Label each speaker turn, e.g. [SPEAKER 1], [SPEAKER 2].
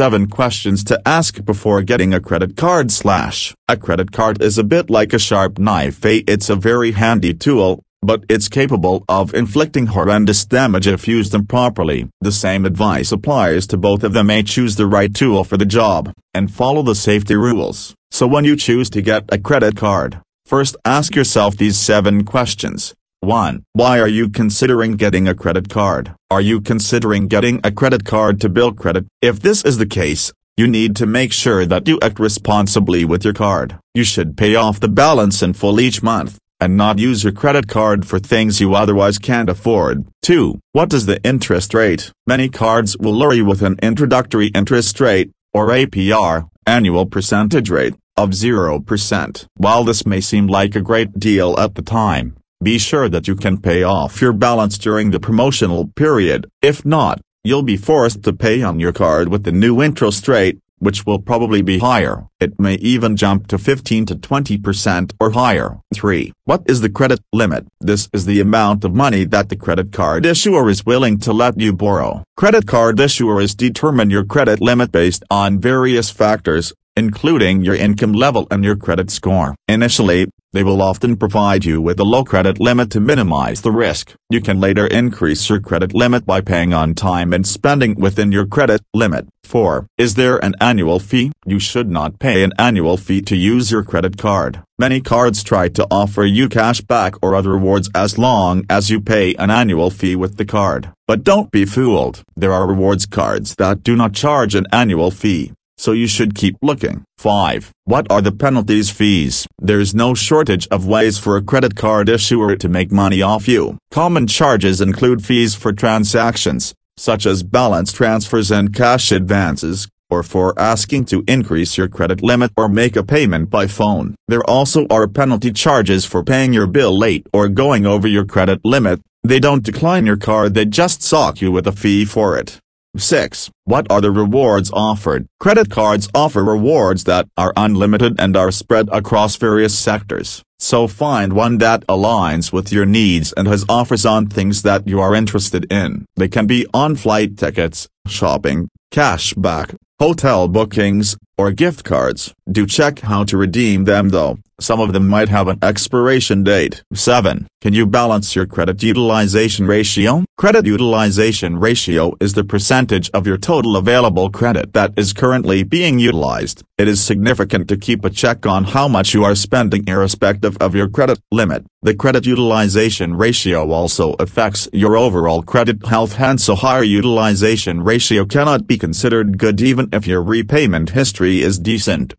[SPEAKER 1] 7 questions to ask before getting a credit card slash. A credit card is a bit like a sharp knife. It's a very handy tool, but it's capable of inflicting horrendous damage if used improperly. The same advice applies to both of them. A choose the right tool for the job, and follow the safety rules. So when you choose to get a credit card, first ask yourself these 7 questions. 1. Why are you considering getting a credit card? Are you considering getting a credit card to build credit? If this is the case, you need to make sure that you act responsibly with your card. You should pay off the balance in full each month, and not use your credit card for things you otherwise can't afford. 2. What is the interest rate? Many cards will lure you with an introductory interest rate, or APR, annual percentage rate, of 0%. While this may seem like a great deal at the time, be sure that you can pay off your balance during the promotional period, if not, you'll be forced to pay on your card with the new interest rate, which will probably be higher. It may even jump to 15 to 20% or higher. 3. What is the credit limit? This is the amount of money that the credit card issuer is willing to let you borrow. Credit card issuers determine your credit limit based on various factors, including your income level and your credit score. Initially, they will often provide you with a low credit limit to minimize the risk. You can later increase your credit limit by paying on time and spending within your credit limit. 4. Is there an annual fee? You should not pay an annual fee to use your credit card. Many cards try to offer you cash back or other rewards as long as you pay an annual fee with the card. But don't be fooled. There are rewards cards that do not charge an annual fee so you should keep looking. 5. What are the penalties fees? There's no shortage of ways for a credit card issuer to make money off you. Common charges include fees for transactions, such as balance transfers and cash advances, or for asking to increase your credit limit or make a payment by phone. There also are penalty charges for paying your bill late or going over your credit limit. They don't decline your card they just sock you with a fee for it. 6. What are the rewards offered? Credit cards offer rewards that are unlimited and are spread across various sectors, so find one that aligns with your needs and has offers on things that you are interested in. They can be on flight tickets, shopping, cashback, hotel bookings, or gift cards. Do check how to redeem them though. Some of them might have an expiration date. 7. Can you balance your credit utilization ratio? Credit utilization ratio is the percentage of your total available credit that is currently being utilized. It is significant to keep a check on how much you are spending irrespective of your credit limit. The credit utilization ratio also affects your overall credit health hence a higher utilization ratio cannot be considered good even if your repayment history is decent.